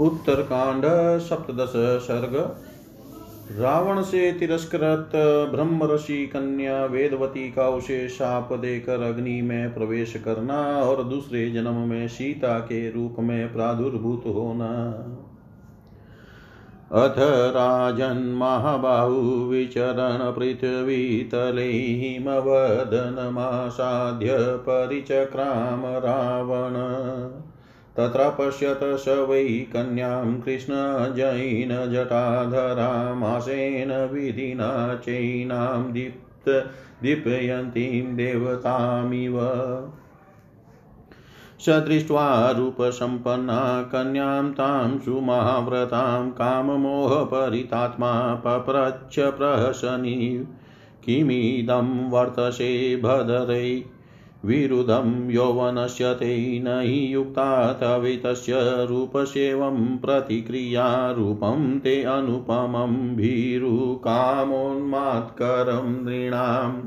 उत्तरकांड सप्तदश सर्ग रावण से तिरस्कृत ब्रह्म ऋषि कन्या वेदवती का उसे शाप देकर अग्नि में प्रवेश करना और दूसरे जन्म में सीता के रूप में प्रादुर्भूत होना। अथ राजन्महाबाहु विचरण पृथ्वीतले हिमवदनमासाद्य परिचक्राम रावण। तत्र पश्यत स वै कन्यां कृष्णजैनजटाधरामासेन विधिना चैनां दीप्त दीपयन्तीं देवतामिव। स दृष्ट्वा रूपसम्पन्ना कन्यां तां सुमहाव्रतां काममोहपरितात्मा पप्रच्छ प्रहसनी। किमिदं वर्तसे भदरै विरुद्धं यौवनस्य ते न हि युक्ता तवितस्य रूपसेवं प्रतिक्रिया रूपं ते अनुपमं भीरुकामोन्मात्करं नृणाम्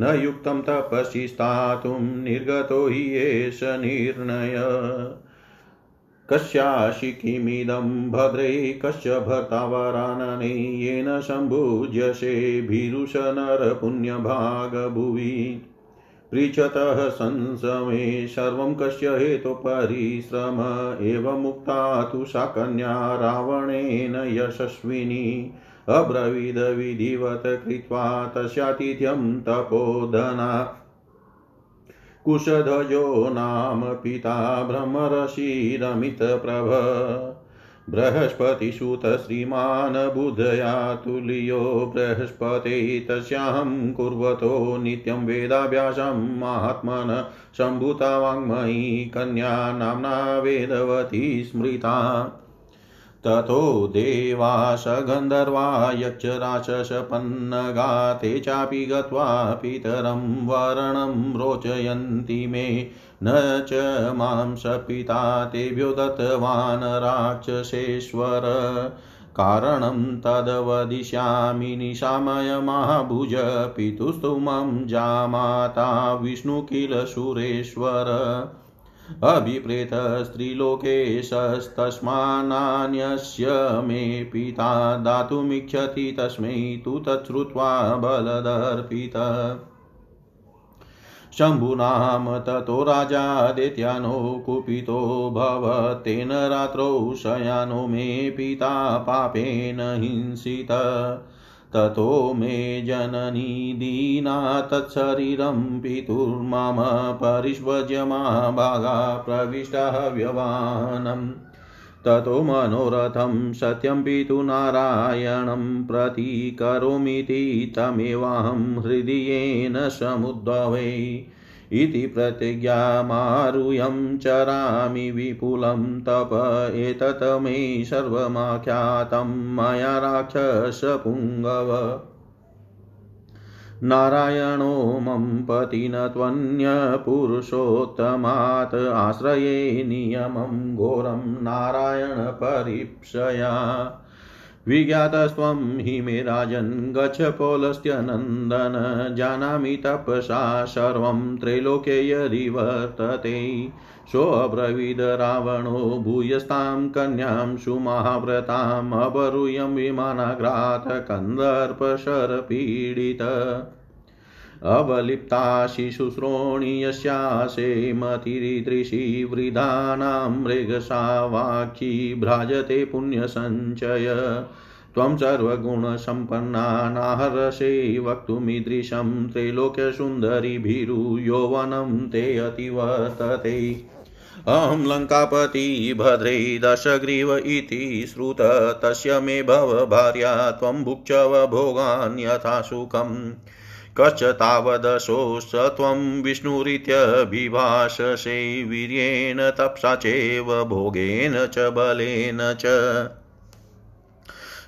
न युक्तं तपसि स्थातुं निर्गतो हि एष निर्णय। कस्याशि किमिदं भद्रे कस्य भर्तावरानने येन सम्भुज्यसे भीरुष पृच्छतः संसमे सर्वं कस्य हेतुपरिश्रम एव मुक्ता तु सा कन्या रावणेन यशस्विनी। अब्रवीदविधिवत् कृत्वा तस्यातिथ्यं तपोधना। कुशध्वजो नाम पिता भ्रमरशिरमितप्रभ। बृहस्पतिसुत श्रीमान् बुधया तुल्यो बृहस्पते तस्याहं कुर्वतो नित्यं वेदाभ्यासं महात्मन सम्भूता वाङ्मयी कन्या नाम्ना वेदवती स्मृता। ततो देवास गन्धर्वा यक्षराक्षसपन्नगा ते चापि गत्वा पितरं वरणं रोचयन्ति मे। न च माँ सपिता तेभ्यो दत्तवान् राक्षसेश्वर। कारणं तदवदिष्यामि निशामयमाभुज पितुस्तु मम जामाता विष्णु किल सुरेश्वर। अभिप्रेतस्त्रिलोकेशस्तस्मान्नान्यस्य मे पिता दातुमिच्छति तस्मै तु तच्छ्रुत्वा बलदर्पित। शम्भुनाम ततो राजादित्यानो कुपितो भवतेन रात्रौ शयानो मे पिता पापेन हिंसित। ततो मे जननी दीना तत्शरीरं पितुर्मम परिष्वज्य महाभागा प्रविष्टः व्यवानम्। ततो मनोरथं सत्यं पितुनारायणं प्रतीकरोमीति तमेवाहं हृदयेन समुद्भवे इति प्रतिज्ञामारुह्यं चरामि विपुलं तप एतत् मे सर्वमाख्यातं मया राक्षसपुङ्गव। नारायणो मम पतिन त्वन्यपुरुषोत्तमात् आश्रये नियमं घोरं नारायणपरीप्सया विज्ञातस्त्वं हि मे राजन् गच्छ पोलस्त्यनन्दन जानामि तपसा सर्वं त्रैलोके यदि वर्तते सोऽब्रवीद रावणो, भूयस्तां कन्यां सुमहाव्रताम् विमानाग्रात् कन्दर्पशरपीडित अवलिप्ता शिशुश्रोणि यस्यासे मतिरीदृशी वृधानां मृगसा वाक्यी भ्राजते पुण्यसञ्चय। त्वं सर्वगुणसम्पन्ना नाहर्षे वक्तुमीदृशं त्रैलोक्यसुन्दरीभिरुयौवनं ते अतिवर्तते। अहं लङ्कापति भद्रे दशग्रीव इति श्रुत, तस्य मे भव भार्या त्वं भुक्चव भोगान् यथा सुखम्। कश्च तावदशोश्च त्वं विष्णुरित्यभिभाषसे वीर्येण तपसा चैव, भोगेन च बलेन च।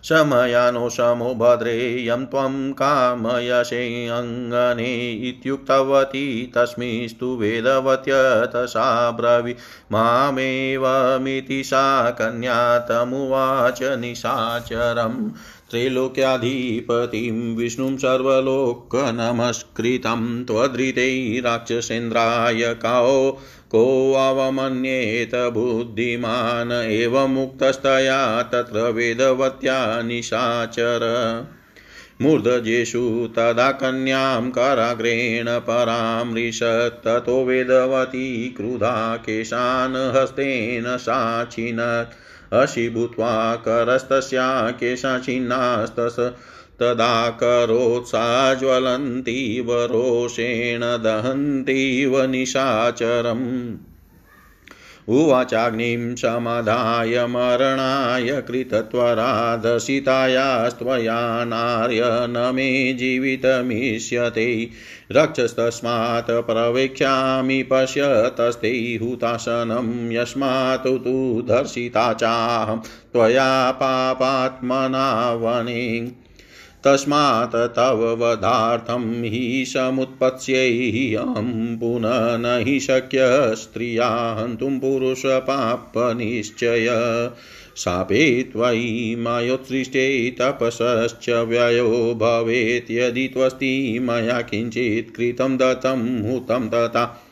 समयानो भद्रेयं त्वं कामयसे अङ्गने इत्युक्तवती, तस्मिस्तु वेदवत्यतसा ब्रवी मामेवमिति सा कन्या तमुवाच निशाचरम्। त्रैलोक्याधिपतिं विष्णुं सर्वलोकनमस्कृतं त्वधृते राक्षसेन्द्राय काओ, को अवमन्येत बुद्धिमान् एव मुक्तस्तया तत्र वेदवत्या निशाचर। मूर्धजेषु तदा कन्यां कराग्रेण ततो वेदवती क्रुधा केशान् हस्तेन साचिनत्। अशि भूत्वा करस्तस्या केशाचिन्नास्तस तदा करोत्सा ज्वलन्तीव रोषेण दहन्तीव निशाचरम्। उवाचाग्निं समाधाय मरणाय कृतत्वरादशितायास्त्वया नार्य न मे जीवितमिष्यते। रक्षस्तस्मात् प्रवेक्ष्यामि पश्यतस्ते हुतासनं यस्मात् तु दर्शिता चाहं त्वया पापात्मना वने तस्मात् तव वधार्थं हि समुत्पत्स्यैहं पुनः न हि शक्य स्त्रिया हन्तुं पुरुषपापनिश्चय। शापे त्वयि मयोत्सृष्टे तपसश्च व्ययो भवेत् यदि त्वस्ति मया किञ्चित् कृतं दत्तं हुतं तथा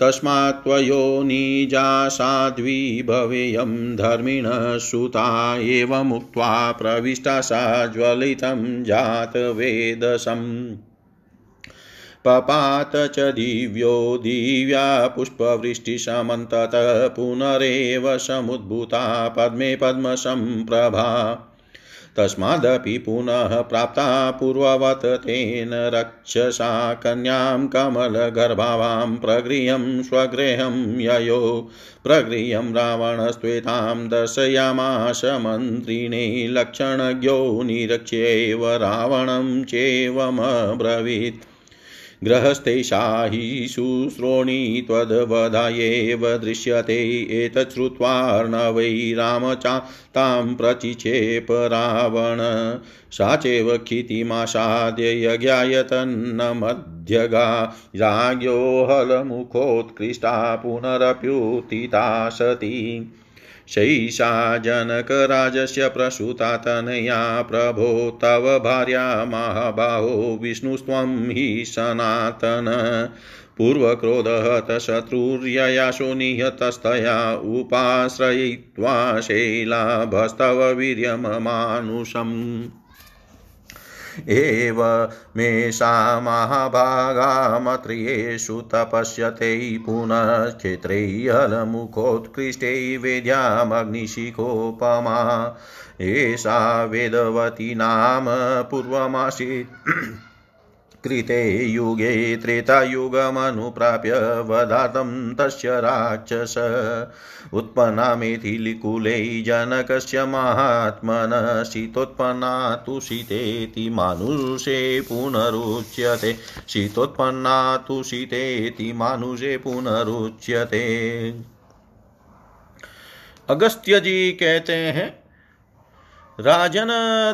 तस्मात् त्वयोनिजा साध्वी भवेयं धर्मिणः सुता एवमुक्त्वा प्रविष्टा सा ज्वलितं जातवेदसम् पपात च दिव्यो दिव्या पुष्पवृष्टिशमन्ततः पुनरेव समुद्भूता पद्मे पद्मसम्प्रभा। तस्मादपि पुनः प्राप्ता पूर्ववत् तेन रक्षसा कन्यां कमलगर्भावां प्रगृहं स्वगृहं ययो। प्रगृहं रावणस्त्वेतां दर्शयामाश मन्त्रिणे लक्षणज्ञो निरक्ष्यैव रावणं चेवमब्रवीत्। गृहस्थेशा हि शुश्रोणि त्वद्वधायेव दृश्यते एतत् श्रुत्वार्णवै रामचा तां प्रचिक्षेप रावण। सा चैव क्षितिमासाद्य यज्ञायतन्नमध्यगा राज्ञो हलमुखोत्कृष्टा पुनरप्युत्थिता सती शैषा जनकराजस्य प्रसूता प्रभो तव भार्या महाबाहो विष्णुस्त्वं हि सनातन। पूर्वक्रोधहत शत्रुर्ययाशो निहतस्तया उपाश्रयित्वा शैलाभस्तव वीर्यममानुषम्। एव मेषा महाभागामत्रियेषु तपस्यते पुनः क्षेत्रे हलमुखोत्कृष्टे वेद्यामग्निशिखोपमा। एषा वेदवती नाम पूर्वमासीत्। कृते युगे त्रेतायुगमनुप्राप्य वधातं तस्य राक्षस। उत्पन्ना मेथिलिकुले जनकस्य महात्मन शीतोत्पन्ना तु शीतेति मानुषे पुनरुच्यते। शीतोत्पन्ना तु शीतेति मानुषे पुनरुच्यते। अगस्त्य जी कहते हैं राजन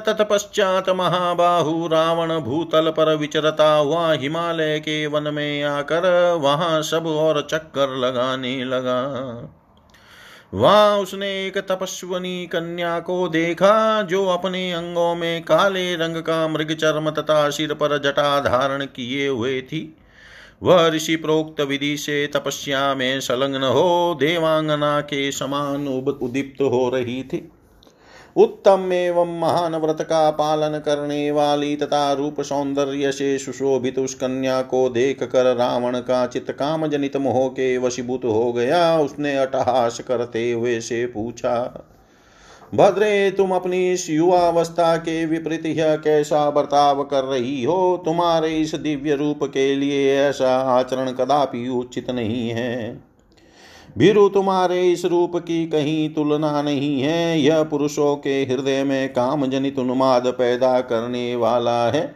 तत्पश्चात महाबाहु रावण भूतल पर विचरता हुआ हिमालय के वन में आकर वहाँ सब और चक्कर लगाने लगा। वहाँ उसने एक तपस्वनी कन्या को देखा, जो अपने अंगों में काले रंग का मृग चर्म तथा सिर पर जटा धारण किए हुए थी। वह ऋषि प्रोक्त विधि से तपस्या में संलग्न हो देवांगना के समान उदीप्त हो रही थी। उत्तम एवं महान व्रत का पालन करने वाली तथा रूप सौंदर्य से सुशोभित उस कन्या को देख कर रावण का चित्त काम जनित मोह के वशीभूत हो गया। उसने अटहास करते हुए से पूछा, भद्रे, तुम अपनी इस युवावस्था के विपरीत यह कैसा बर्ताव कर रही हो? तुम्हारे इस दिव्य रूप के लिए ऐसा आचरण कदापि उचित नहीं है। भीरु तुम्हारे इस रूप की कहीं तुलना नहीं है। यह पुरुषों के हृदय में काम जनित उन्माद पैदा करने वाला है।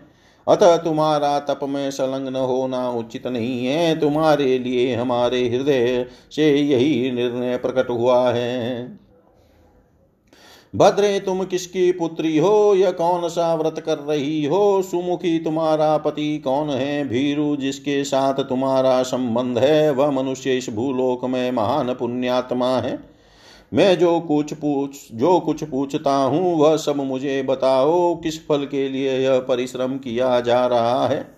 अतः तुम्हारा तप में संलग्न होना उचित नहीं है। तुम्हारे लिए हमारे हृदय से यही निर्णय प्रकट हुआ है। भद्रे तुम किसकी पुत्री हो? यह कौन सा व्रत कर रही हो? सुमुखी तुम्हारा पति कौन है? भीरु जिसके साथ तुम्हारा संबंध है, वह मनुष्य इस भूलोक में महान पुण्यात्मा है। मैं जो कुछ पूछ, जो कुछ पूछता हूँ, वह सब मुझे बताओ, किस फल के लिए यह परिश्रम किया जा रहा है?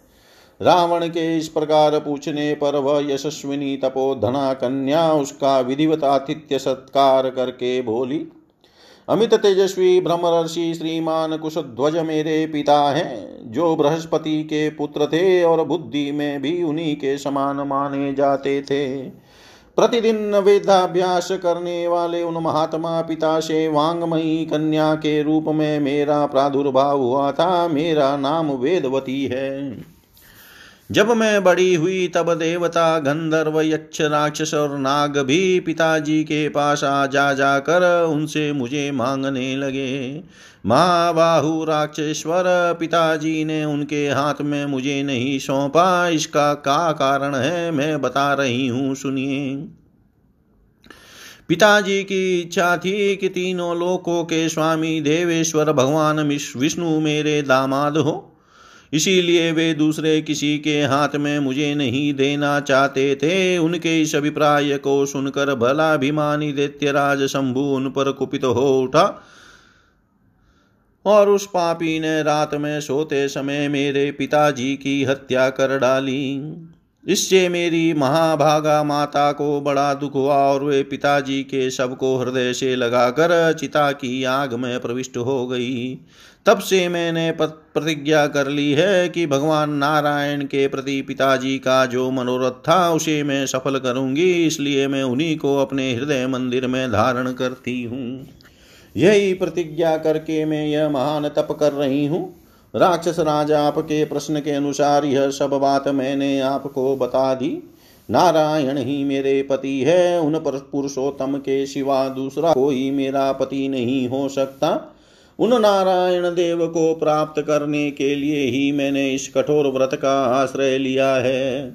रावण के इस प्रकार पूछने पर वह यशस्विनी तपोधना कन्या उसका विधिवत आतिथ्य सत्कार करके बोली अमित तेजस्वी ब्रह्मर्षि श्रीमान कुशध्वज मेरे पिता हैं, जो बृहस्पति के पुत्र थे और बुद्धि में भी उन्हीं के समान माने जाते थे। प्रतिदिन वेदाभ्यास करने वाले उन महात्मा पिता से वांगमयी कन्या के रूप में मेरा प्रादुर्भाव हुआ था, मेरा नाम वेदवती है। जब मैं बड़ी हुई, तब देवता, गंधर्व, यक्ष, राक्षस और नाग भी पिताजी के पास आ जा जाकर उनसे मुझे मांगने लगे। महाबाहु राक्षेश्वर, पिताजी ने उनके हाथ में मुझे नहीं सौंपा। इसका का कारण है, मैं बता रही हूँ, सुनिए। पिताजी की इच्छा थी कि तीनों लोकों के स्वामी देवेश्वर भगवान विष्णु मेरे दामाद हो। इसीलिए वे दूसरे किसी के हाथ में मुझे नहीं देना चाहते थे। उनके इस अभिप्राय को सुनकर भला अभिमानी दैत्यराज शंभु उन पर कुपित हो उठा और उस पापी ने रात में सोते समय मेरे पिताजी की हत्या कर डाली। इससे मेरी महाभागा माता को बड़ा दुख हुआ और वे पिताजी के शव को हृदय से लगाकर चिता की आग में प्रविष्ट हो गई। तब से मैंने प्रतिज्ञा कर ली है कि भगवान नारायण के प्रति पिताजी का जो मनोरथ था, उसे मैं सफल करूँगी, इसलिए मैं उन्हीं को अपने हृदय मंदिर में धारण करती हूँ। यही प्रतिज्ञा करके मैं यह महान तप कर रही हूँ। राक्षस राज आपके प्रश्न के अनुसार यह सब बात मैंने आपको बता दी। नारायण ही मेरे पति है, उन पर पुरुषोत्तम के सिवा दूसरा कोई मेरा पति नहीं हो सकता। उन नारायण देव को प्राप्त करने के लिए ही मैंने इस कठोर व्रत का आश्रय लिया है।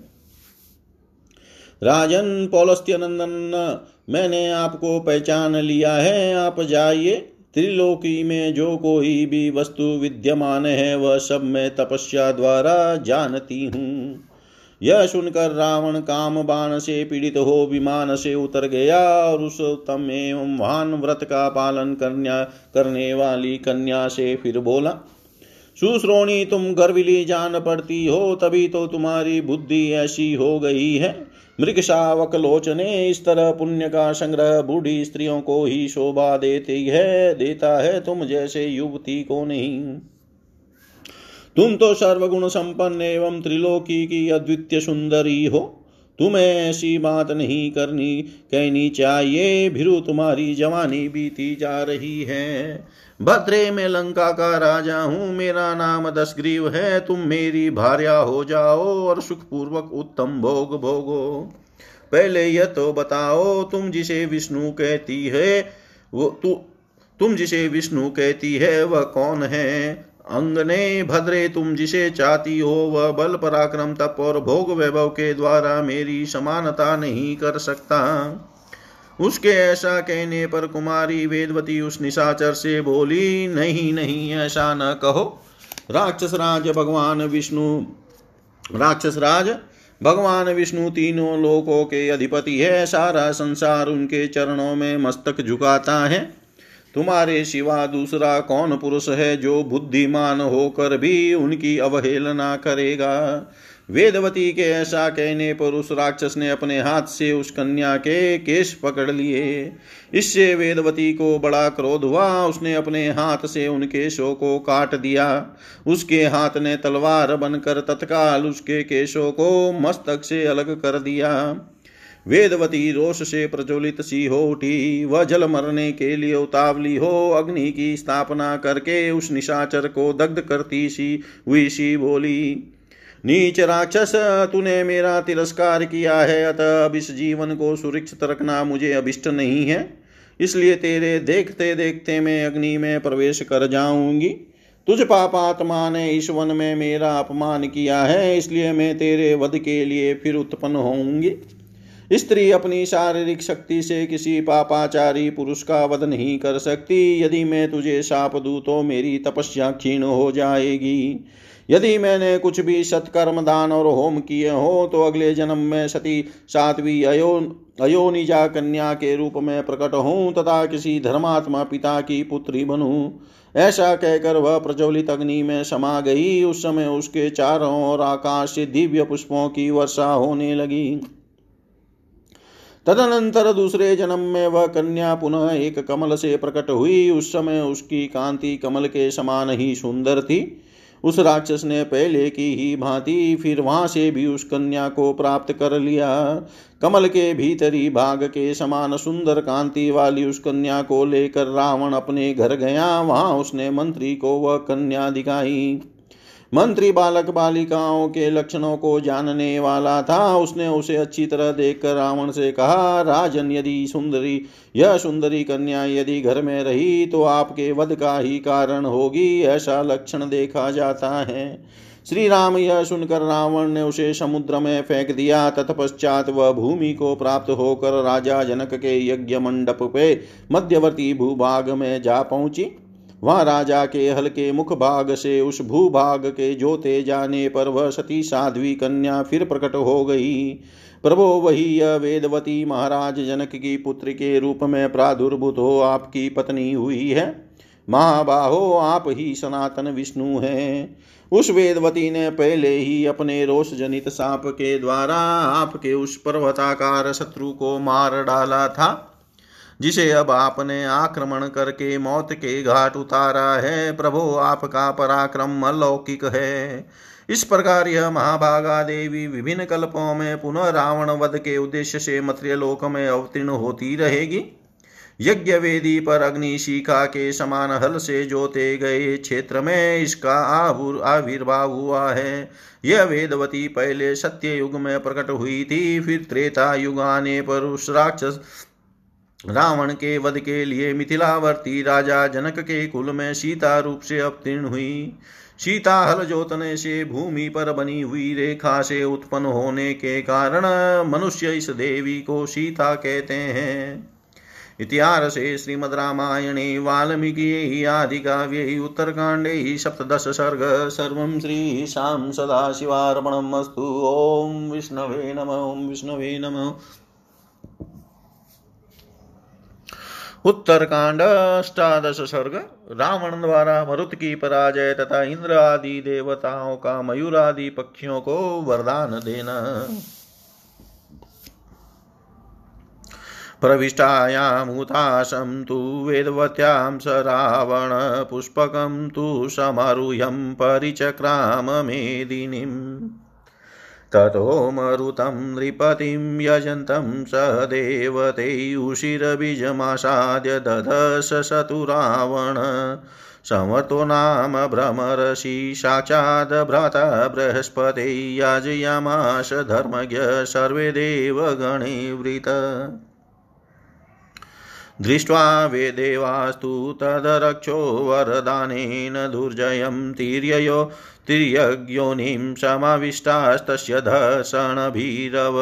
राजन पौलस्त्य नंदन, मैंने आपको पहचान लिया है, आप जाइए। त्रिलोकी में जो कोई भी वस्तु विद्यमान है, वह सब मैं तपस्या द्वारा जानती हूँ। यह सुनकर रावण काम बाण से पीड़ित हो विमान से उतर गया और उस उत्तम एवं महान व्रत का पालन करने करने वाली कन्या से फिर बोला, सुश्रोणी, तुम गर्विली जान पड़ती हो, तभी तो तुम्हारी बुद्धि ऐसी हो गई है। मृग शावक लोचने इस तरह पुण्य का संग्रह बूढ़ी स्त्रियों को ही शोभा देती है, देता है तुम जैसे युवती को नहीं। तुम तो सर्वगुण संपन्न एवं त्रिलोकी की अद्वितीय सुंदरी हो। तुम्हें ऐसी बात नहीं करनी कहनी चाहिए भिरु तुम्हारी जवानी बीती जा रही है। भद्रे में लंका का राजा हूँ मेरा नाम दसग्रीव है तुम मेरी भार्या हो जाओ और सुखपूर्वक उत्तम भोग भोगो। पहले यह तो बताओ तुम जिसे विष्णु कहती है वो तु, तुम जिसे विष्णु कहती है वह कौन है? अंगने भद्रे तुम जिसे चाहती हो, वह बल पराक्रम तप और भोग वैभव के द्वारा मेरी समानता नहीं कर सकता। उसके ऐसा कहने पर कुमारी वेदवती उस निशाचर से बोली, नहीं नहीं, ऐसा न कहो। राक्षस राज, भगवान विष्णु, राक्षस राज, भगवान विष्णु तीनों लोकों के अधिपति है। सारा संसार उनके चरणों में मस्तक झुकाता है। तुम्हारे सिवा दूसरा कौन पुरुष है जो बुद्धिमान होकर भी उनकी अवहेलना करेगा? वेदवती के ऐसा कहने पर उस राक्षस ने अपने हाथ से उस कन्या के केश पकड़ लिए। इससे वेदवती को बड़ा क्रोध हुआ। उसने अपने हाथ से उन केशों को काट दिया। उसके हाथ ने तलवार बनकर तत्काल उसके केशों को मस्तक से अलग कर दिया। वेदवती रोष से प्रज्वलित सी हो उठी वह जल मरने के लिए उतावली हो, अग्नि की स्थापना करके उस निशाचर को दग्ध करती सी, हुई सी बोली, नीच राक्षस, तूने मेरा तिरस्कार किया है, अतः अब इस जीवन को सुरक्षित रखना मुझे अभिष्ट नहीं है। इसलिए तेरे देखते देखते मैं अग्नि में प्रवेश कर जाऊँगी। तुझ पापात्मा ने इस वन में मेरा अपमान किया है, इसलिए मैं तेरे वध के लिए फिर उत्पन्न होंगी स्त्री अपनी शारीरिक शक्ति से किसी पापाचारी पुरुष का वध नहीं कर सकती। यदि मैं तुझे साप दू तो मेरी तपस्या क्षीण हो जाएगी। यदि मैंने कुछ भी सत्कर्म, दान और होम किए हो तो अगले जन्म में सती सातवीं अयो, अयोनिजा कन्या के रूप में प्रकट हूँ तथा किसी धर्मात्मा पिता की पुत्री बनूं। ऐसा कहकर वह प्रज्वलित अग्नि में समा गई। उस समय उसके चारों ओर आकाश से दिव्य पुष्पों की वर्षा होने लगी। तदनंतर दूसरे जन्म में वह कन्या पुनः एक कमल से प्रकट हुई। उस समय उसकी कांति कमल के समान ही सुंदर थी। उस राक्षस ने पहले की ही भांति फिर वहाँ से भी उस कन्या को प्राप्त कर लिया। कमल के भीतरी भाग के समान सुंदर कांति वाली उस कन्या को लेकर रावण अपने घर गया। वहाँ उसने मंत्री को वह कन्या दिखाई। मंत्री बालक बालिकाओं के लक्षणों को जानने वाला था। उसने उसे अच्छी तरह देखकर रावण से कहा, राजन, यदि सुंदरी, यह सुंदरी कन्या यदि घर में रही तो आपके वध का ही कारण होगी, ऐसा लक्षण देखा जाता है। श्री राम यह सुनकर रावण ने उसे समुद्र में फेंक दिया। तत्पश्चात वह भूमि को प्राप्त होकर राजा जनक के यज्ञ मंडप पे मध्यवर्ती भूभाग में जा पहुँची। वहाँ राजा के हल्के मुख भाग से उस भूभाग के जोते जाने पर वह सती साध्वी कन्या फिर प्रकट हो गई। प्रभो, वही यह वेदवती महाराज जनक की पुत्र के रूप में प्रादुर्भूत हो आपकी पत्नी हुई है। महाबाहो, आप ही सनातन विष्णु हैं। उस वेदवती ने पहले ही अपने रोष जनित साप के द्वारा आपके उस पर्वताकार शत्रु को मार डाला था। जिसे अब आपने आक्रमण करके मौत के घाट उतारा है, प्रभो आपका पराक्रम अलौकिक है। इस प्रकार यह महाभागा देवी विभिन्न कल्पों में पुनः रावण वध के उद्देश्य से मत्र्यलोक में अवतीर्ण होती रहेगी। यज्ञ वेदी पर अग्नि शिखा के समान हल से जोते गए क्षेत्र में इसका आविर्भाव हुआ है। यह वेदवती पहले सत्य युग में प्रकट हुई थी, फिर त्रेता युग आने पर उस राक्षस रावण के वध के लिए मिथिलावर्ती राजा जनक के कुल में सीता रूप से अवतीर्ण हुई। सीता हल जोतने से भूमि पर बनी हुई रेखा से उत्पन्न होने के कारण मनुष्य इस देवी को सीता कहते हैं। इतिहासे श्रीमद्रामायणे वाल्मीकि आदि आदिकाव्ये उत्तरकाण्डे सप्तदश सर्ग। सर्व श्री सर्वं श्रीशां सदाशिवार्पणमस्तु ॐ विष्णवे नम ॐ विष्णवे नमः। उत्तरकांड अष्टादश सर्ग रावण द्वारा मरुत की पराजय तथा इंद्र आदि देवताओं का मयूर आदि पक्षियों को वरदान देना। प्रविष्टायामुताशं तु वेदवत्यां स रावण, पुष्पकं तु समारुह्यं परिचक्राम मेदिनीम् ततो मरुतं नृपतिं यजन्तं स देवतैयुषिरबीजमासाद्य दधस सतुरावण। समतो नाम भ्रमरसि साक्षाद् भ्राता बृहस्पते याजयामास धर्मज्ञ सर्वे देवगणे वृत। दृष्ट्वा वेदेवास्तु तदरक्षो वरदानेन दुर्जयं तीर्ययो तिर्यज्ञोनिं समाविष्टास्तस्य धर्षणभीरव।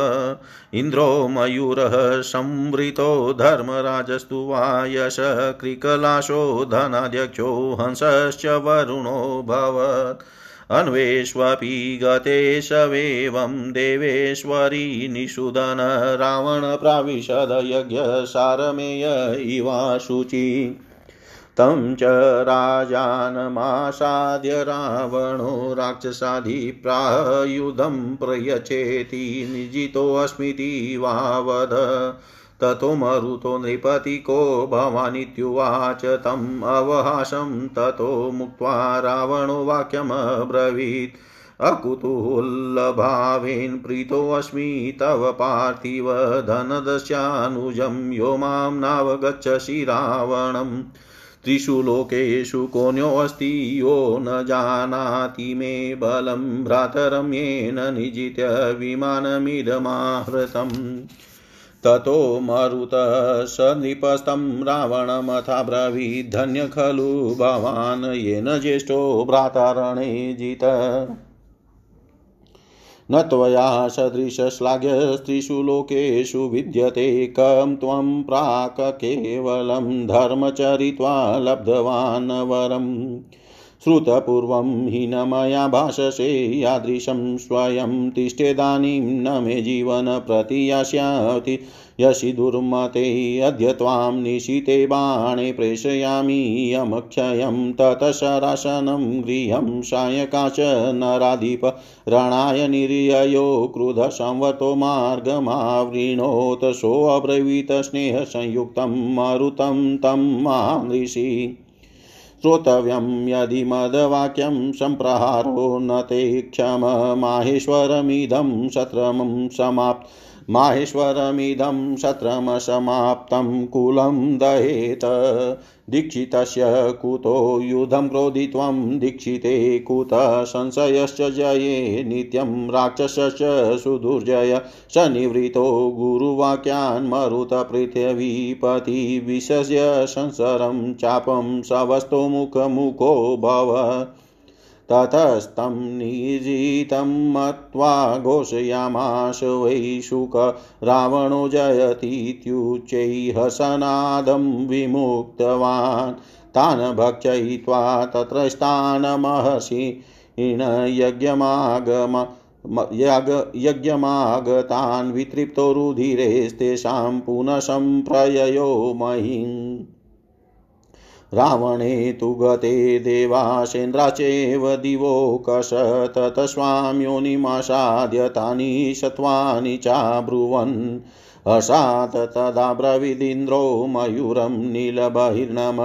इन्द्रो मयूरः संवृतो धर्मराजस्तु वा यश कृकलाशो धनाध्यक्षो हंसश्च वरुणो भवत्। अन्वेष्वपि गतेशवेवं देवेश्वरी निषुदन रावणप्राविशदयज्ञसारमेय इवाशुचि। तं च राजानमासाद्य रावणो राक्षसाधिप्रायुधं प्रयचेति निजितोऽस्मीति वावद ततो मरुतो नृपतिको भवानित्युवाच तम् अवहासं ततो मुक्त्वा रावणो वाक्यमब्रवीत्। अकुतूहलभावेन प्रीतोऽस्मि तव पार्थिव धनदस्यानुजं यो माँ नावगच्छसि रावणम् त्रिषु लोकेषु कोऽन्योऽस्ति यो न जानाति मे बलं भ्रातरं येन निजित्य विमानमिदमाहृतम् ततो मरुतः स नृपस्तं रावणमथाब्रवीद्धन्य खलु भवान्, येन ज्येष्ठो भ्रातारणे जित। न त्वया सदृशश्लाघ्यस्त्रिषु लोकेषु विद्यते कं त्वं प्राक् केवलं धर्मचरित्वा लब्धवान् वरम्। श्रुतपूर्वं हि न मया भाषसे यादृशं स्वयं तिष्ठेदानीं न मे जीवनप्रतियास्याति यशि दुर्मते अद्य त्वां निशिते बाणे प्रेषयामि। यमक्षयं ततः शरासनं गृहं सायकाच नराधिप। रणाय निर्ययो क्रुधसंवतो मार्गमावृणोत। सोऽब्रवीत स्नेहसंयुक्तं मरुतं तं मादृशि श्रोतव्यं यदि मदवाक्यं सम्प्रहारो न ते क्षम सत्रमं समाप्त। माहेश्वरमिदं सत्रमसमाप्तं कुलं दहेत। दीक्षितस्य कुतो युधं क्रोधित्वं दीक्षिते कुतः संशयश्च जये नित्यं राक्षसश्च सुदुर्जय। स निवृतो गुरुवाक्यान् मरुतपृथिवीपति विशस्य संसरं चापं सवस्तो मुखमुखो भव। ततस्तं निजितं मत्वा घोषयामाश वै शुक रावणो जयतीत्युच्चैहसनादं विमुक्तवान्। तान् भक्षयित्वा तत्र स्थानमहर्षि यज्ञमागम यज्ञमागतान् वितृप्तो रुधिरेस्तेषां पुनः सम्प्रययो महिम् रावणे तु गते देवासेन्द्रा चैव दिवोकश ततस्वाम्योनिमासाद्य तानि शत्वानि चाब्रुवन्। असात् तदा मयूरं नीलबहिर्नम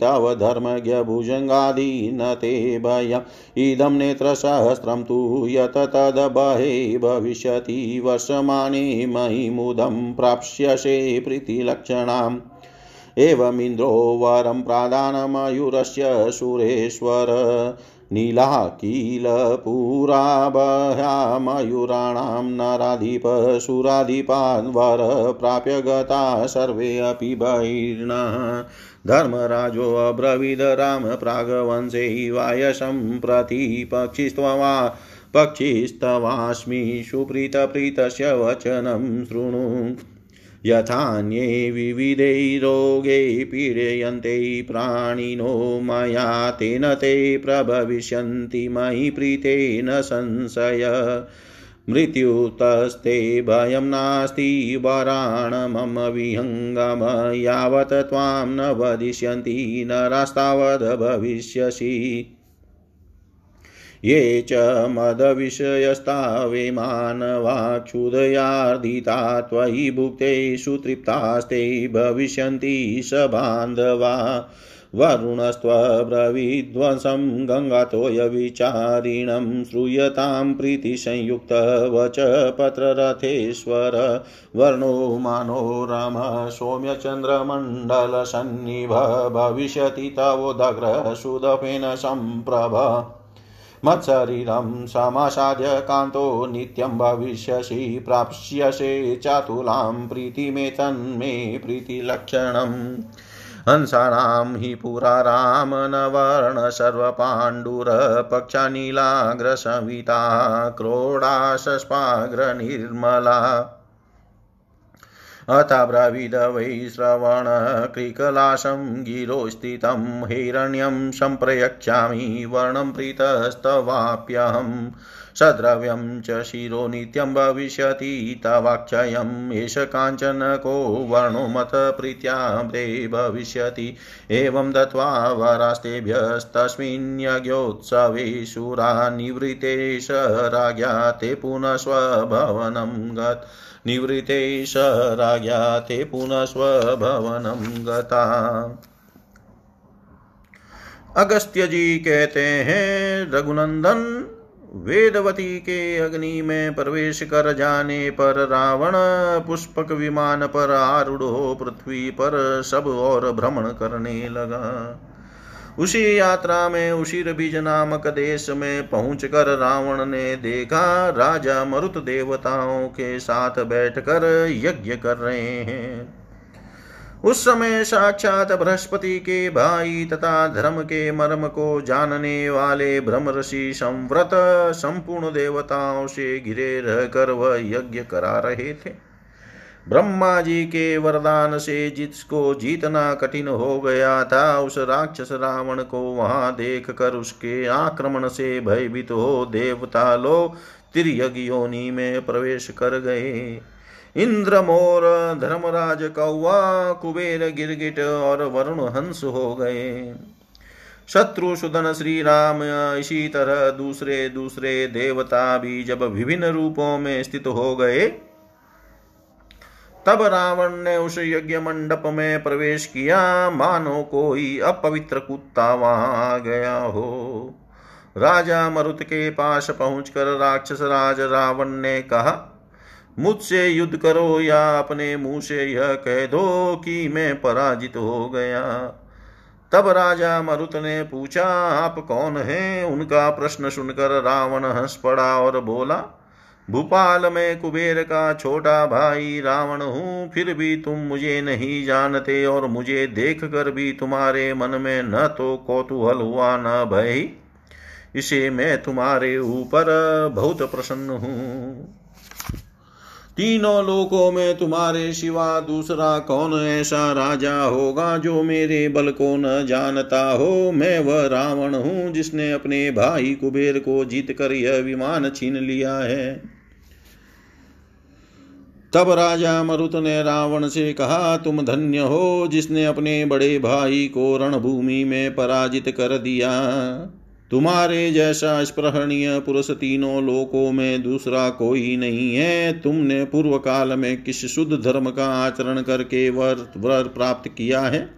तव धर्मज्ञभुजङ्गादीन ते भयम्। इदं नेत्रसहस्रं तु यत तदबहे भविष्यति वर्षमाणे मयि मुदं प्राप्स्यसे प्रीतिलक्षणाम्। एवमिन्द्रो वरं प्रादानमयूरस्य सुरेश्वर। नीला किल पुराबह्या मयूराणां नराधिप प्राप्य गता सर्वे अपि बहिर्नः। धर्मराजोऽब्रवीद राम प्रागवंशे वायसं प्रति पक्षिस्त्ववा पक्षिस्तवास्मि सुप्रीतप्रीतस्य वचनं शृणु। यथान्ये विविधैरोगे पीडयन्ते प्राणिनो मया, तेन ते प्रभविष्यन्ति मयि प्रीतेन संशय। मृत्युतस्ते भयं नास्ति, वराण मम विहङ्गम, यावत् त्वां न वदिष्यन्ति, नरास्तावद् भविष्यसि। ये च मदविषयस्ता वे मानवाक्षुदयार्दिता त्वयि भुक्ते सुतृप्तास्ते भविष्यन्ति स बान्धवा वरुणस्त्वब्रवीध्वंसं गङ्गातोयविचारिणं श्रूयतां प्रीतिसंयुक्तवच पत्ररथेश्वर वर्णो मनोरम सौम्यचन्द्रमण्डलसन्निभ भविष्यति तवोदग्र सुदपेन सम्प्रभ मत्शरीरं समासाद्य कान्तो नित्यं भविष्यसि, प्राप्स्यसे चातुलां प्रीतिमेतन्मे प्रीतिलक्षणम्। हंसानां हि पुरा रामनवर्ण सर्वपाण्डुरपक्षानीलाग्रसंविता क्रोडाशस्पाग्रनिर्मला। अथब्रवीद वै श्रवणकृकलाशं गिरो स्थितं, हिरण्यं सम्प्रयच्छामि, वर्णं प्रीतस्तवाप्यहम् सद्रव्यं च शिरो नित्यं भविष्यति तवाक्षयम् एष काञ्चनको वर्णो मतप्रीत्यां भविष्यति। एवं दत्त्वा वरास्तेभ्यस्तस्मिन् यज्ञोत्सवे शूरा निवृत्तेश राज्ञा ते पुनः स्वभवनं गत्। निवृते स राज्ञा ते पुनः स्वभवनं गता अगस्त्य जी कहते हैं, रघुनंदन, वेदवती के अग्नि में प्रवेश कर जाने पर रावण पुष्पक विमान पर आरूढ़ पृथ्वी पर सब और भ्रमण करने लगा। उसी यात्रा में उशिर बीज नामक देश में पहुंचकर रावण ने देखा, राजा मरुत देवताओं के साथ बैठकर यज्ञ कर रहे हैं। उस समय साक्षात बृहस्पति के भाई तथा धर्म के मर्म को जानने वाले ब्रह्म ऋषि संव्रत संपूर्ण देवताओं से घिरे रहकर वह यज्ञ करा रहे थे। ब्रह्मा जी के वरदान से जिसको जीतना कठिन हो गया था, उस राक्षस रावण को वहाँ देख कर उसके आक्रमण से भयभीत हो देवता लोग तिरयग योनि में प्रवेश कर गए। इंद्र मोर धर्मराज, कौवा, कुबेर, गिरगिट और वरुण हंस हो गए। शत्रुशुदन श्री राम इसी तरह दूसरे दूसरे देवता भी जब विभिन्न रूपों में स्थित हो गए तब रावण ने उस यज्ञ मंडप में प्रवेश किया। मानो कोई अपवित्र कुत्ता वहाँ आ गया हो। राजा मरुत के पास पहुंचकर राक्षस राज रावण ने कहा, मुझसे युद्ध करो या अपने मुँह से यह कह दो कि मैं पराजित हो गया। तब राजा मरुत ने पूछा, आप कौन हैं? उनका प्रश्न सुनकर रावण हंस पड़ा और बोला भूपाल में कुबेर का छोटा भाई रावण हूँ, फिर भी तुम मुझे नहीं जानते और मुझे देख कर भी तुम्हारे मन में न तो कौतूहल हुआ, न भय। इसे मैं तुम्हारे ऊपर बहुत प्रसन्न हूँ। तीनों लोकों में तुम्हारे सिवा दूसरा कौन ऐसा राजा होगा जो मेरे बल को न जानता हो? मैं वह रावण हूँ जिसने अपने भाई कुबेर को जीत कर यह विमान छीन लिया है। तब राजा मरुत ने रावण से कहा, तुम धन्य हो जिसने अपने बड़े भाई को रणभूमि में पराजित कर दिया। तुम्हारे जैसा स्पृहणीय पुरुष तीनों लोकों में दूसरा कोई नहीं है। तुमने पूर्व काल में किस शुद्ध धर्म का आचरण करके वर वर प्राप्त किया है?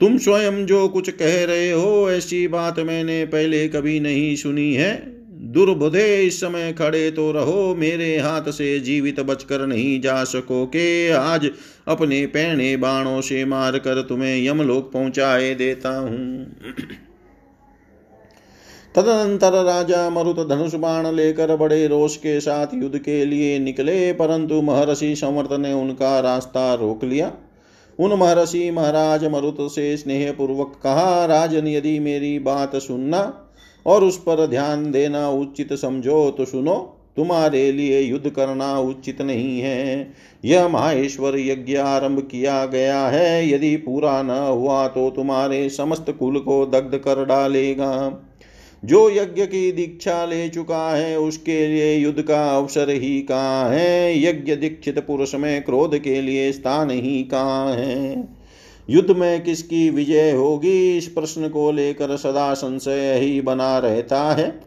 तुम स्वयं जो कुछ कह रहे हो, ऐसी बात मैंने पहले कभी नहीं सुनी है। दुर्बुधे इस समय खड़े तो रहो, मेरे हाथ से जीवित बचकर नहीं जा सको के आज अपने पैणे बाणों से मार कर तुम्हें यमलोक पहुँचाए देता हूँ। तदनंतर राजा मरुत धनुष बाण लेकर बड़े रोष के साथ युद्ध के लिए निकले, परंतु महर्षि समर्थ ने उनका रास्ता रोक लिया। उन महर्षि महाराज मरुत से स्नेह पूर्वक कहा, राजन, यदि मेरी बात सुनना और उस पर ध्यान देना उचित समझो तो सुनो, तुम्हारे लिए युद्ध करना उचित नहीं है। यह माहेश्वर यज्ञ आरंभ किया गया है। यदि पूरा न हुआ तो तुम्हारे समस्त कुल को दग्ध कर डालेगा। जो यज्ञ की दीक्षा ले चुका है, उसके लिए युद्ध का अवसर ही कहाँ है? यज्ञ दीक्षित पुरुष में क्रोध के लिए स्थान ही कहाँ है? युद्ध में किसकी विजय होगी? इस प्रश्न को लेकर सदा संशय ही बना रहता है।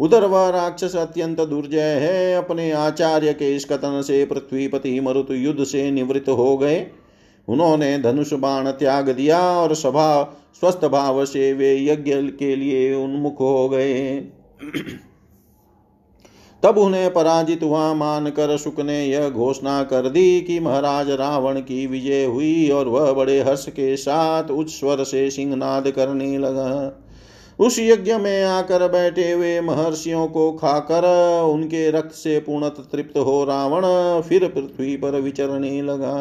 उधर वह राक्षस अत्यंत दुर्जय है, अपने आचार्य के इस कथन से पृथ्वीपति मरुत युद्ध से निवृत्त हो गए। उन्होंने धनुष बाण त्याग दिया और सभा स्वस्थ भाव से वे यज्ञ के लिए उन्मुख हो गए। तब उन्हें पराजित हुआ मानकर शुक ने यह घोषणा कर दी कि महाराज रावण की विजय हुई और वह बड़े हर्ष के साथ उच्च स्वर से सिंहनाद करने लगा। उस यज्ञ में आकर बैठे हुए महर्षियों को खाकर उनके रक्त से पूर्णत तृप्त हो रावण फिर पृथ्वी पर विचरने लगा।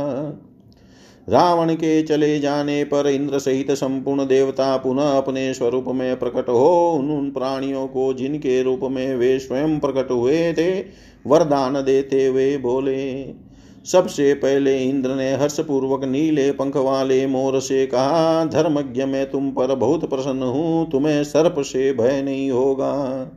रावण के चले जाने पर इंद्र सहित संपूर्ण देवता पुनः अपने स्वरूप में प्रकट हो, उन प्राणियों को जिनके रूप में वे स्वयं प्रकट हुए थे, वरदान देते हुए बोले, सबसे पहले इंद्र ने हर्षपूर्वक नीले पंख वाले मोर से कहा, धर्मज्ञ मैं तुम पर बहुत प्रसन्न हूँ, तुम्हें सर्प से भय नहीं होगा।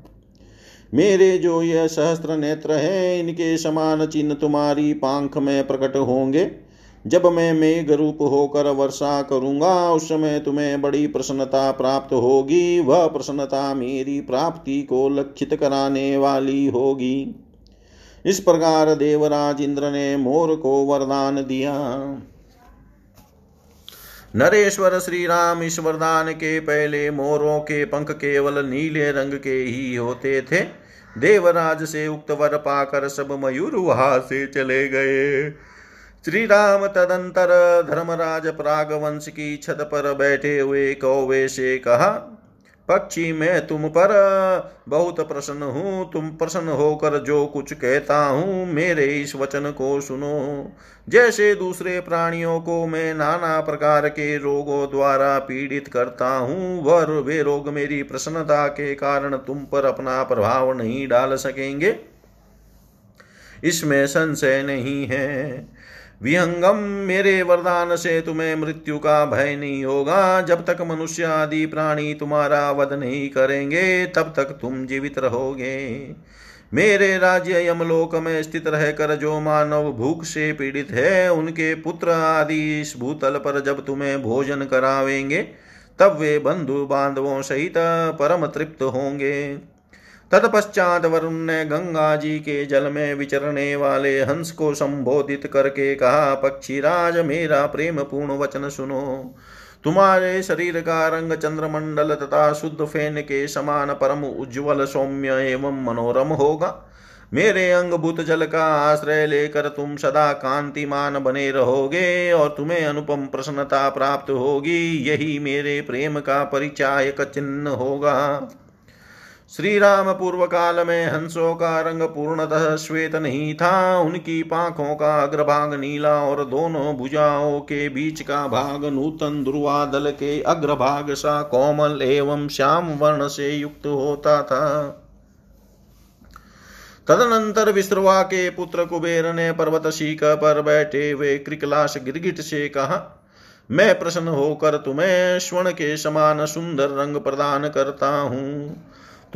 मेरे जो यह सहस्त्र नेत्र है, इनके समान चिन्ह तुम्हारी पांख में प्रकट होंगे। जब मैं मेघ रूप होकर वर्षा करूँगा, उस समय तुम्हें बड़ी प्रसन्नता प्राप्त होगी। वह प्रसन्नता मेरी प्राप्ति को लक्षित कराने वाली होगी। इस प्रकार देवराज इंद्र ने मोर को वरदान दिया। नरेश्वर श्री राम इस वरदान के पहले मोरों के पंख केवल नीले रंग के ही होते थे। देवराज से उक्त वर पाकर सब मयूर वहाँ से चले गए। श्री राम तदंतर धर्मराज प्राग वंश की छत पर बैठे हुए कौवे से कहा, पक्षी मैं तुम पर, बहुत प्रसन्न हूँ, तुम प्रसन्न होकर जो कुछ कहता हूँ, मेरे इस वचन को सुनो। जैसे दूसरे प्राणियों को मैं नाना प्रकार के रोगों द्वारा पीड़ित करता हूँ वह वे रोग मेरी प्रसन्नता के कारण तुम पर अपना प्रभाव नहीं डाल सकेंगे। इसमें संशय नहीं है। विहंगम, मेरे वरदान से तुम्हें मृत्यु का भय नहीं होगा। जब तक मनुष्य आदि प्राणी तुम्हारा वध नहीं करेंगे, तब तक तुम जीवित रहोगे। मेरे राज्य यमलोक में स्थित रहकर जो मानव भूख से पीड़ित है, उनके पुत्र आदि इस भूतल पर जब तुम्हें भोजन करावेंगे, तब वे बंधु बांधवों सहित परम तृप्त होंगे। तत्पश्चात वरुण ने गंगा जी के जल में विचरने वाले हंस को संबोधित करके कहा, पक्षीराज, मेरा प्रेम पूर्ण वचन सुनो। तुम्हारे शरीर का रंग चंद्रमंडल तथा शुद्ध फेन के समान परम उज्ज्वल सौम्य एवं मनोरम होगा। मेरे अंग भूत जल का आश्रय लेकर तुम सदा कांतिमान बने रहोगे और तुम्हें अनुपम प्रसन्नता प्राप्त होगी। यही मेरे प्रेम का परिचायक चिन्ह होगा। श्री राम पूर्व काल में हंसों का रंग पूर्णतः श्वेत नहीं था उनकी पाखों का अग्रभाग नीला और दोनों भुजाओं के बीच का भाग नूतन दुर्वादल के अग्रभाग सा कोमल एवं श्याम वर्ण से युक्त होता था। तदनंतर विश्रवा के पुत्र कुबेर ने पर्वत शीख पर बैठे हुए क्रिकलाश गिरगिट से कहा, मैं प्रसन्न होकर तुम्हें स्वर्ण के समान सुंदर रंग प्रदान करता हूँ।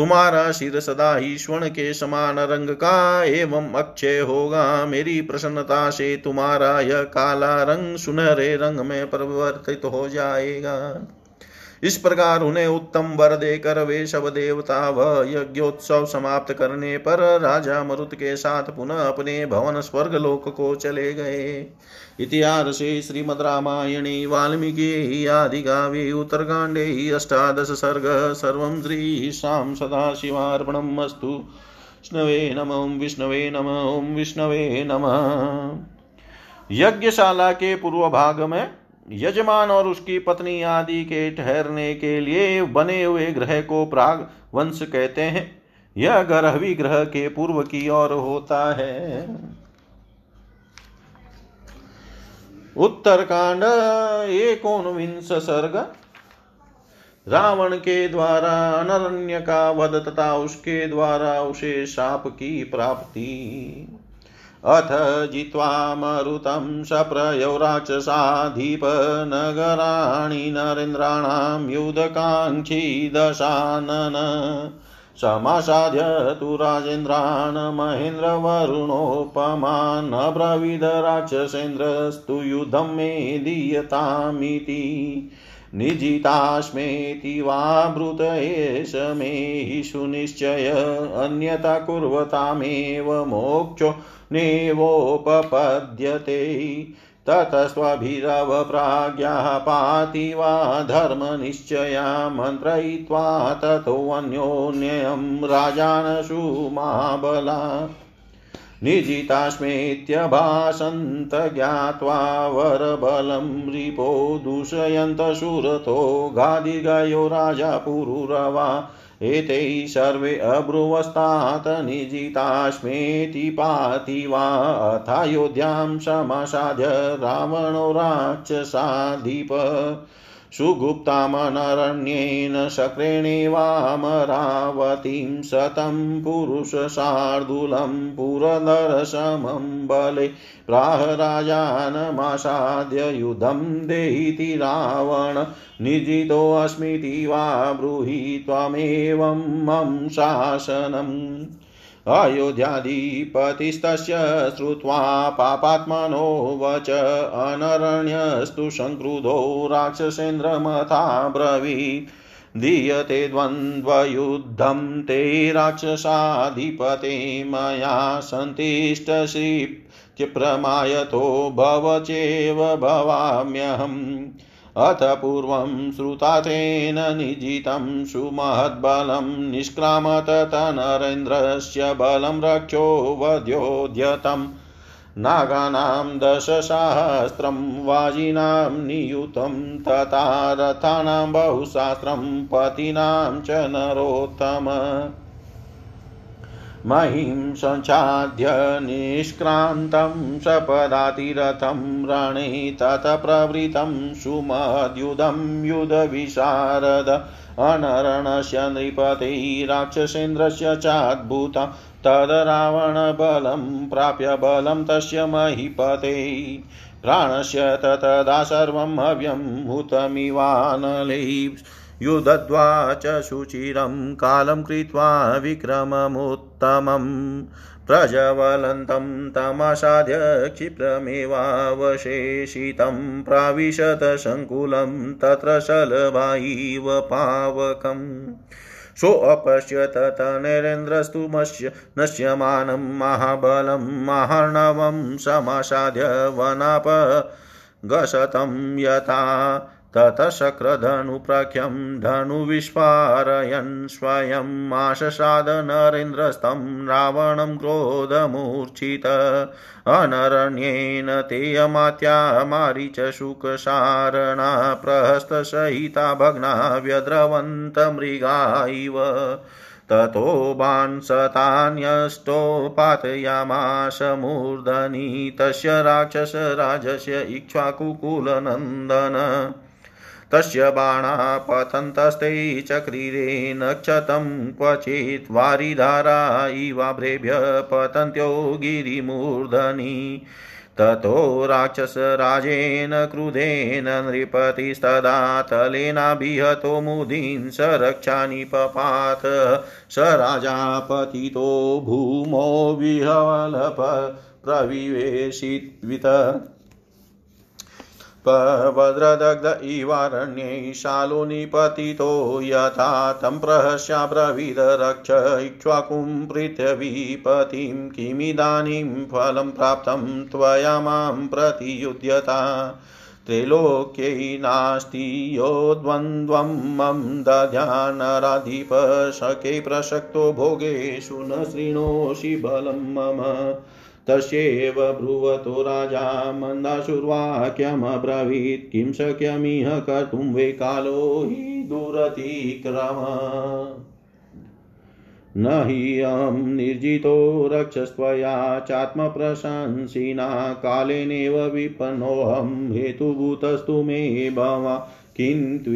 तुम्हारा सिर सदा ही स्वर्ण के समान रंग का एवं अक्षय होगा। मेरी प्रसन्नता से तुम्हारा यह काला रंग सुनहरे रंग में परिवर्तित हो जाएगा। इस प्रकार उन्हें उत्तम वर देकर वे सब देवता व यज्ञोत्सव समाप्त करने पर राजा मरुत के साथ पुनः अपने भवन स्वर्ग लोक को चले गए। इतिहासे श्रीमद्रामायणे वाल्मीकि आदि आदिकाव्ये उत्तरकाण्डे अष्टादश सर्ग, सर्वं श्रीशां सदाशिवार्पणम् अस्तु विष्णवे नम, ओं विष्णवे नम, ओं विष्णवे नम। यज्ञशाला के पूर्व भाग में यजमान और उसकी पत्नी आदि के ठहरने के लिए बने हुए ग्रह को प्राग वंश कहते हैं। यह ग्रहवी ग्रह के पूर्व की ओर होता है। उत्तरकांड, एकोनविंश सर्ग। रावण के द्वारा अनरण्य का वध तथा उसके द्वारा उसे शाप की प्राप्ति। अथ जित्वा मरुतं सप्रयौ राक्षसाधिप नगराणि नरेन्द्राणां युधकाङ्क्षी दशानन समासाद्य तु राजेन्द्रान् महेन्द्रवरुणोपमान् राक्षसेन्द्रस्तु युद्धं मे दीयतामिति। निजितास्मेति वा ब्रूत एष मे हि सुनिश्चय, अन्यथा कुर्वतामेव मोक्षो नेवोपपद्यते। ततस्त्वभिरवप्राज्ञाः पाति वा धर्मनिश्चया मन्त्रयित्वा ततोऽन्योन्यं राजानशु महाबला। निजितास्मेत्यभाषन्त ज्ञात्वा वरबलं रिपो दूषयन्तशूरतो गादिगयो राजा पुरुरवा एतैः सर्वे अब्रुवस्तात् निजितास्मेति पाति वा अथायोध्यां समासाद्य रावणो राक्षसाधिप सुगुप्तामनरण्येन शक्रेणेवामरावतीं शतं पुरुषशार्दूलं पुरनरसमं बले। प्राह राजानमासाद्य युधं देहीति रावण निजितोऽस्मीति वा ब्रूहि त्वमेवं मम शासनम्। अयोध्याधिपतिस्तस्य श्रुत्वा पापात्मनो वच अनरण्यस्तु सङ्क्रुधो राक्षसेन्द्रमथा ब्रवीत् दीयते द्वन्द्वयुद्धं ते राक्षसाधिपते मया सन्तिष्टशिप्त्यप्रमायतो भव चेव भवाम्यहम्। अथ पूर्वं श्रुता तेन निजितं सुमहद्बलं निष्क्रामत तनरेन्द्रस्य बलं रक्षो वध्योद्यतम् नागानां दशसहस्रं वाजिनां नियुतं तथा रथानां बहुशास्त्रं पतीनां च नरोत्तम। महीं संचाद्य निष्क्रान्तं सपदातिरथं रणे तत प्रवृतं सुमद्युधं युधविशारद अनरणस्य नृपते राक्षसेन्द्रस्य चाद्भुता तद् रावणबलं प्राप्य बलं तस्य महीपते। प्राणस्य ततदा सर्वं हव्यं हुतमिवानलै। युदद्वा च सुचिरं कालं कृत्वा विक्रममुत्तमम् प्रज्वलन्तं तमसाद्य क्षिप्रमेवावशेषितं प्राविशत सङ्कुलं तत्र शलभाइव पावकम् सोऽपश्यत तनेरेन्द्रस्तु मस्य नश्यमानं महाबलं महार्णवं समासाद्य वनापगशतं यथा ततशक्रधनुप्रख्यं धनुविस्फारयन् स्वयम् आशसाद नरेन्द्रस्तं रावणं क्रोधमूर्छित अनरण्येन तेयमात्या मारीच शुकसारणा प्रहस्तसहिता भग्ना व्यद्रवन्तमृगा इव ततो बांसतान्यष्टो पातयामाश मूर्धनि, तस्य राक्षसराजस्य इक्ष्वाकुकुलनन्दन। तस्य बाणा पतन्तस्ते चक्रीरे नक्षतं क्वचित् वारिधारा इवाभ्रेभ्य पतन्त्यो गिरिमूर्धनि। ततो राक्षसराजेन क्रुधेन नृपतिस्तदा तलेनाभिहतो मुदीन् स रक्षानि पपात स राजा पतितो भूमो विहवलप प्रविवेशित्वित वज्रदग्ध इवारण्ये शालोनिपतितो यथा तं प्रहस्याब्रवीद रक्ष इक्ष्वाकुं पृथिवीपतिं किमिदानीं फलं प्राप्तं त्वया माँ प्रतियुध्यता। त्रैलोक्यै नास्ति यो द्वन्द्वं मम दध्यानराधिपशके प्रसक्तो भोगेषु न शृणोषि बलं मम तस्यैव ब्रुवतो राजा, मन्दाशुर्वाक्यमब्रवीत्। किं शक्यमिह कर्तुं वै कालो हि दुरतिक्रम। न हि अहं निर्जितो रक्षस्त्वया चात्मप्रशंसिना, कालेनेव विपन्नोऽहं हेतुभूतस्तु मे भवा। किन्तु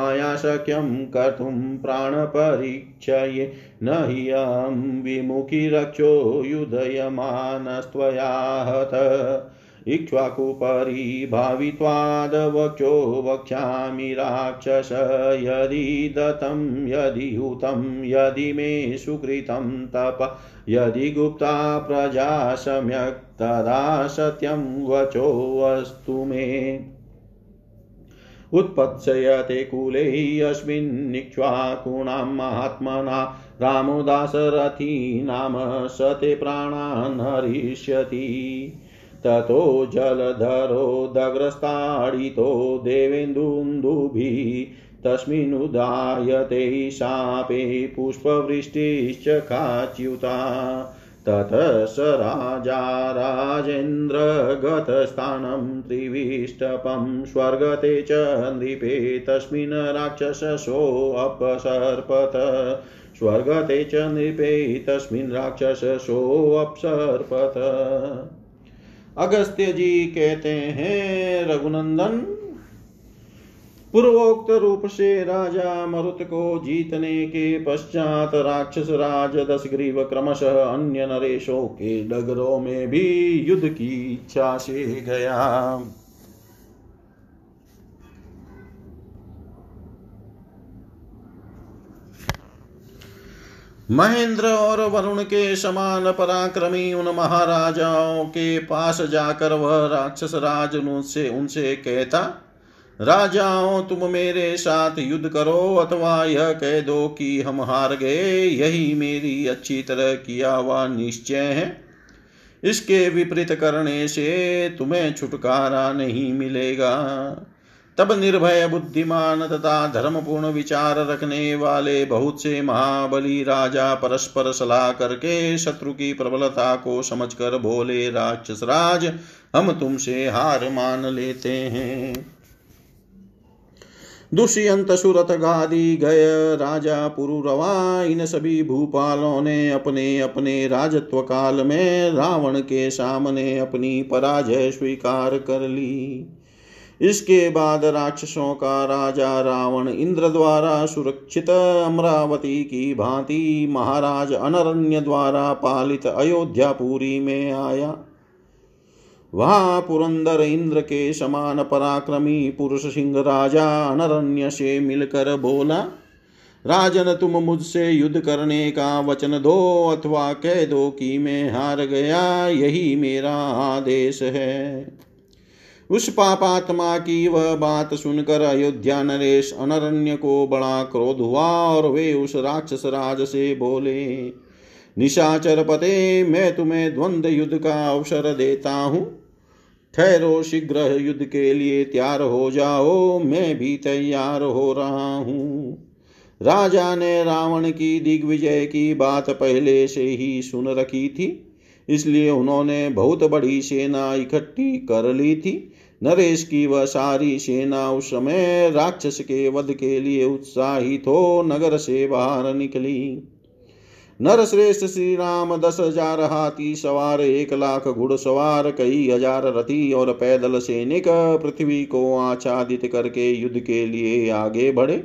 मया शक्यं कर्तुं प्राणपरीक्षये न हि अहं विमुखी रक्षो युधयमानस्त्वया हत इक्ष्वाकुपरि भावित्वादवक्षो वक्ष्यामि राक्षस, यदि दत्तं, यदि हुतं, यदि मे सुकृतं तप। यदि गुप्ता प्रजा सम्यक्, तदा सत्यं वचोऽस्तु मे। उत्पत्स्यते कुले अस्मिन्निक्ष्वाकूणां महात्मना रामो दासरथी नाम स ते प्राणान् हरिष्यति। ततो जलधरो दग्रस्ताडितो देवेन्दुन्दुभिः तस्मिन्नुदायते शापे पुष्पवृष्टिश्च काच्युता ततः स राजा राजेन्द्रगतस्थानं त्रिविष्टपं स्वर्गते च नृपे तस्मिन् राक्षसोऽपसर्पत स्वर्गते च नृपे तस्मिन् राक्षसोऽपसर्पत अगस्त्य जी कहते हैं, रघुनंदन पूर्वोक्त रूप से राजा मरुत को जीतने के पश्चात राक्षस राज दस ग्रीव क्रमशः अन्य नरेशों के डगरों में भी युद्ध की इच्छा से गया। महेंद्र और वरुण के समान पराक्रमी उन महाराजाओं के पास जाकर वह राक्षस राज उनसे उनसे कहता राजाओं तुम मेरे साथ युद्ध करो, अथवा यह कह दो कि हम हार गए। यही मेरी अच्छी तरह किया हुआ निश्चय है। इसके विपरीत करने से तुम्हें छुटकारा नहीं मिलेगा। तब निर्भय, बुद्धिमान तथा धर्मपूर्ण विचार रखने वाले बहुत से महाबली राजा परस्पर सलाह करके शत्रु की प्रबलता को समझकर बोले राक्षस राज हम तुमसे हार मान लेते हैं। दुष्यंत सुरत गादी गय राजा पुरुरवा इन सभी भूपालों ने अपने अपने राजत्व काल में रावण के सामने अपनी पराजय स्वीकार कर ली। इसके बाद राक्षसों का राजा रावण इंद्र द्वारा सुरक्षित अमरावती की भांति महाराज अनरण्य द्वारा पालित अयोध्यापुरी में आया। वहाँ पुरंदर इंद्र के समान पराक्रमी पुरुष सिंह राजा अनरण्य से मिलकर बोला, राजन, तुम मुझसे युद्ध करने का वचन दो अथवा कह दो कि मैं हार गया, यही मेरा आदेश है। उस पापात्मा की वह बात सुनकर अयोध्या नरेश अनरण्य को बड़ा क्रोध हुआ और वे उस राक्षस राज से बोले निशाचर पते मैं तुम्हें द्वंद्व युद्ध का अवसर देता हूँ। ठहरो शीघ्र युद्ध के लिए तैयार हो जाओ, मैं भी तैयार हो रहा हूँ। राजा ने रावण की दिग्विजय की बात पहले से ही सुन रखी थी, इसलिए उन्होंने बहुत बड़ी सेना इकट्ठी कर ली थी। नरेश की वह सारी सेना उस समय राक्षस के वध के लिए उत्साहित हो नगर से बाहर निकली। नर श्रेष्ठ श्री राम दस हज़ार हाथी सवार, एक लाख घुड़सवार कई हज़ार रथी और पैदल सैनिक पृथ्वी को आच्छादित करके युद्ध के लिए आगे बढ़े।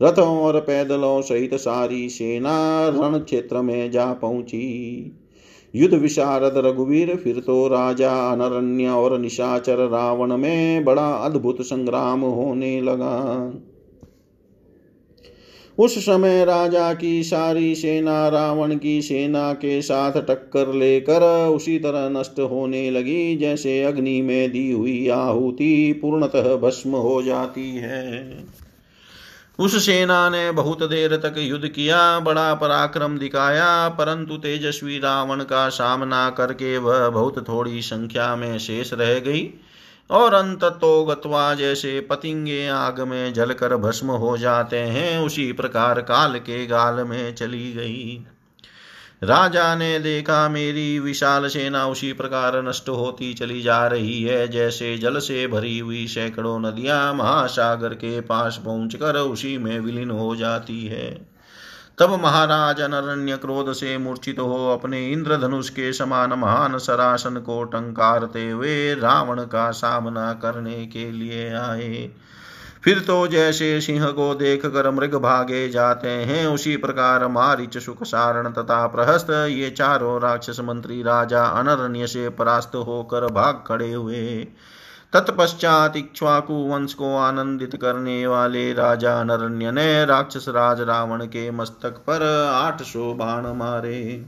रथों और पैदलों सहित सारी सेना रण क्षेत्र में जा पहुँची। युद्ध विशारद रघुवीर, फिर तो राजा अनरण्य और निशाचर रावण में बड़ा अद्भुत संग्राम होने लगा। उस समय राजा की सारी सेना रावण की सेना के साथ टक्कर लेकर उसी तरह नष्ट होने लगी, जैसे अग्नि में दी हुई आहुति पूर्णतः भस्म हो जाती है। उस सेना ने बहुत देर तक युद्ध किया, बड़ा पराक्रम दिखाया, परंतु तेजस्वी रावण का सामना करके वह बहुत थोड़ी संख्या में शेष रह गई। और अंत तो गत्वा जैसे पतिंगे आग में जलकर भस्म हो जाते हैं, उसी प्रकार काल के गाल में चली गई। राजा ने देखा, मेरी विशाल सेना उसी प्रकार नष्ट होती चली जा रही है, जैसे जल से भरी हुई सैकड़ों नदियाँ महासागर के पास पहुंचकर उसी में विलीन हो जाती है। तब महाराज अनरण्य क्रोध से मूर्छित हो अपने इंद्रधनुष के समान महान सरासन को टंकारते हुए रावण का सामना करने के लिए आए। फिर तो जैसे सिंह को देख कर मृग भागे जाते हैं, उसी प्रकार मारिच सुख सारण तथा प्रहस्त ये चारों राक्षस मंत्री राजा अनरण्य से परास्त होकर भाग खड़े हुए। तत्पश्चात इक्ष्वाकु वंश को आनंदित करने वाले राजा अनरण्य ने राक्षस राज रावण के मस्तक पर आठ सौ बाण मारे।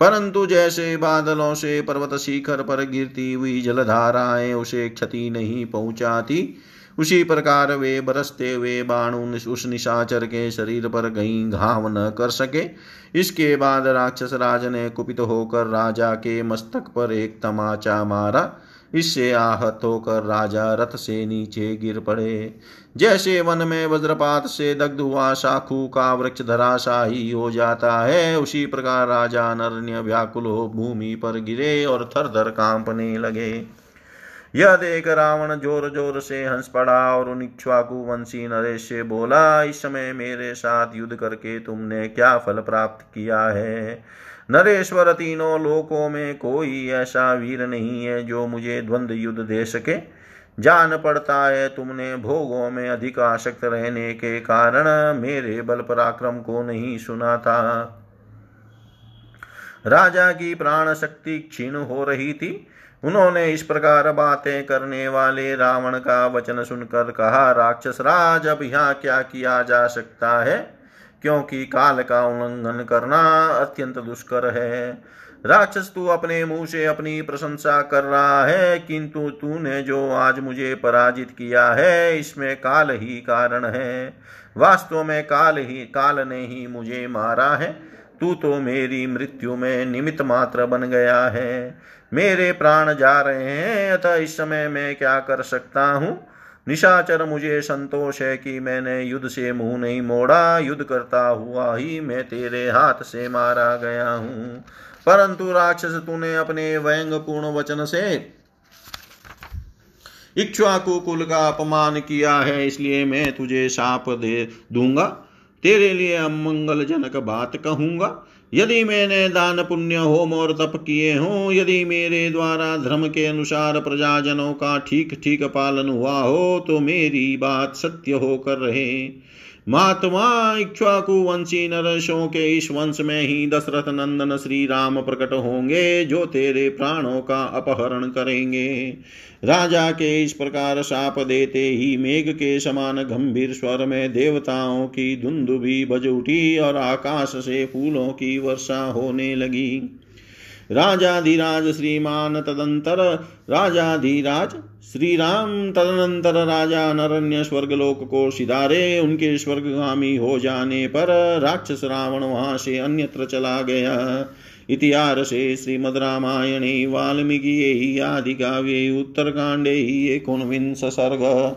परंतु जैसे बादलों से पर्वत शिखर पर गिरती हुई जलधाराएँ उसे क्षति नहीं पहुंचाती, उसी प्रकार वे बरसते हुए बाण उस निशाचर के शरीर पर कहीं घाव न कर सके। इसके बाद राक्षस राज ने कुपित होकर राजा के मस्तक पर एक तमाचा मारा। इससे आहत होकर राजा रथ से नीचे गिर पड़े। जैसे वन में वज्रपात से दग्ध हुआ शाखू का वृक्ष धराशाही हो जाता है, उसी प्रकार राजा नरण्य व्याकुल हो भूमि पर गिरे और थर थर कांपने लगे। यह देख रावण ज़ोर ज़ोर से हंस पड़ा और उन इक्ष्वाकु वंशी नरेश से बोला, इस समय मेरे साथ युद्ध करके तुमने क्या फल प्राप्त किया है? नरेश्वर तीनों लोकों में कोई ऐसा वीर नहीं है जो मुझे द्वंद्व युद्ध दे सके। जान पड़ता है तुमने भोगों में अधिक आसक्त रहने के कारण मेरे बल पराक्रम को नहीं सुना था। राजा की प्राण शक्ति क्षीण हो रही थी। उन्होंने इस प्रकार बातें करने वाले रावण का वचन सुनकर कहा राक्षस राज अब यहाँ क्या किया जा सकता है? क्योंकि काल का उल्लंघन करना अत्यंत दुष्कर है। राक्षस तू अपने मुँह से अपनी प्रशंसा कर रहा है, किंतु तूने जो आज मुझे पराजित किया है, इसमें काल ही कारण है। वास्तव में काल ही, काल ने ही मुझे मारा है। तू तो मेरी मृत्यु में निमित्त मात्र बन गया है। मेरे प्राण जा रहे हैं, अतः इस समय मैं क्या कर सकता हूँ? निशाचर मुझे संतोष है कि मैंने युद्ध से मुँह नहीं मोड़ा। युद्ध करता हुआ ही मैं तेरे हाथ से मारा गया हूँ। परंतु राक्षस, तूने अपने व्यंग पूर्ण वचन से इक्ष्वाकु कुल का अपमान किया है, इसलिए मैं तुझे साप दे दूँगा। तेरे लिए अमंगलजनक बात कहूँगा। यदि मैंने दान पुण्य, होम और तप किए हों, यदि मेरे द्वारा धर्म के अनुसार प्रजाजनों का ठीक ठीक पालन हुआ हो तो मेरी बात सत्य होकर रहे। महात्मा इक्ष्वाकु वंशी नरसों के इस वंश में ही दशरथ नंदन श्री राम प्रकट होंगे, जो तेरे प्राणों का अपहरण करेंगे। राजा के इस प्रकार साप देते ही मेघ के समान गंभीर स्वर में देवताओं की धुंधुभी बज उठी और आकाश से फूलों की वर्षा होने लगी। राजाधिराज श्रीमान तदंतर, राजाधिराज श्री राम तदनंतर राजा नरण्य स्वर्गलोक को सिधारे उनके स्वर्गामी हो जाने पर राक्षस रावण वहाँ से अन्यत्र चला गया। इतिहासे श्रीमद्रामायणे, वाल्मीकियै, आदिकाव्ये, उत्तरकाण्डे एकोनविंश सर्ग